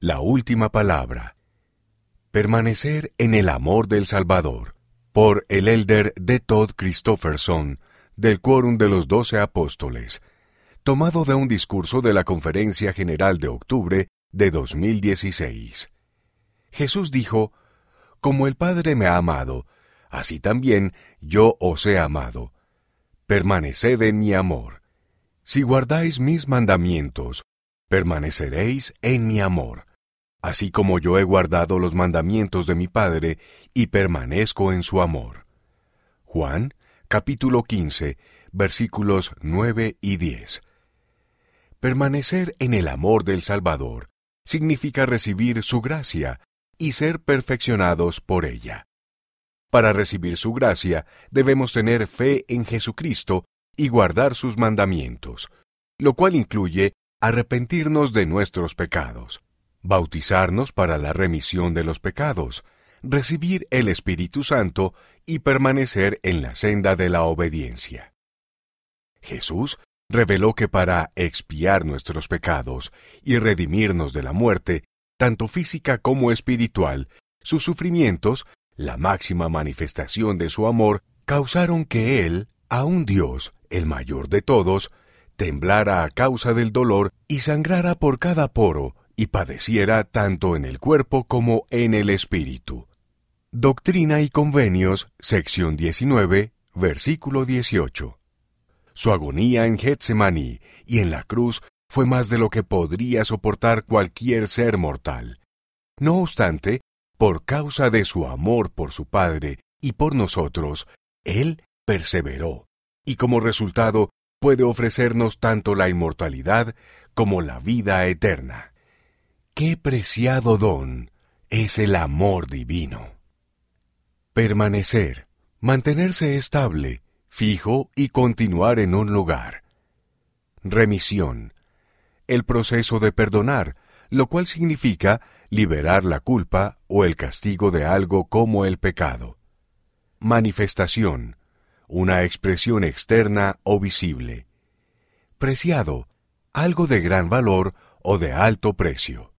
La última palabra. Permanecer en el amor del Salvador. Por el elder de Todd Christofferson, del Quórum de los Doce Apóstoles, tomado de un discurso de la Conferencia General de octubre de 2016. Jesús dijo, Como el Padre me ha amado, así también yo os he amado. Permaneced en mi amor. Si guardáis mis mandamientos, permaneceréis en mi amor así como yo he guardado los mandamientos de mi Padre y permanezco en su amor. Juan, capítulo 15, versículos 9 y 10. Permanecer en el amor del Salvador significa recibir su gracia y ser perfeccionados por ella. Para recibir su gracia debemos tener fe en Jesucristo y guardar sus mandamientos, lo cual incluye arrepentirnos de nuestros pecados bautizarnos para la remisión de los pecados, recibir el Espíritu Santo y permanecer en la senda de la obediencia. Jesús reveló que para expiar nuestros pecados y redimirnos de la muerte, tanto física como espiritual, sus sufrimientos, la máxima manifestación de su amor, causaron que Él, a un Dios, el mayor de todos, temblara a causa del dolor y sangrara por cada poro y padeciera tanto en el cuerpo como en el espíritu. Doctrina y Convenios, sección 19, versículo 18. Su agonía en Getsemaní y en la cruz fue más de lo que podría soportar cualquier ser mortal. No obstante, por causa de su amor por su Padre y por nosotros, Él perseveró, y como resultado puede ofrecernos tanto la inmortalidad como la vida eterna. Qué preciado don es el amor divino. Permanecer, mantenerse estable, fijo y continuar en un lugar. Remisión, el proceso de perdonar, lo cual significa liberar la culpa o el castigo de algo como el pecado. Manifestación, una expresión externa o visible. Preciado, algo de gran valor o de alto precio.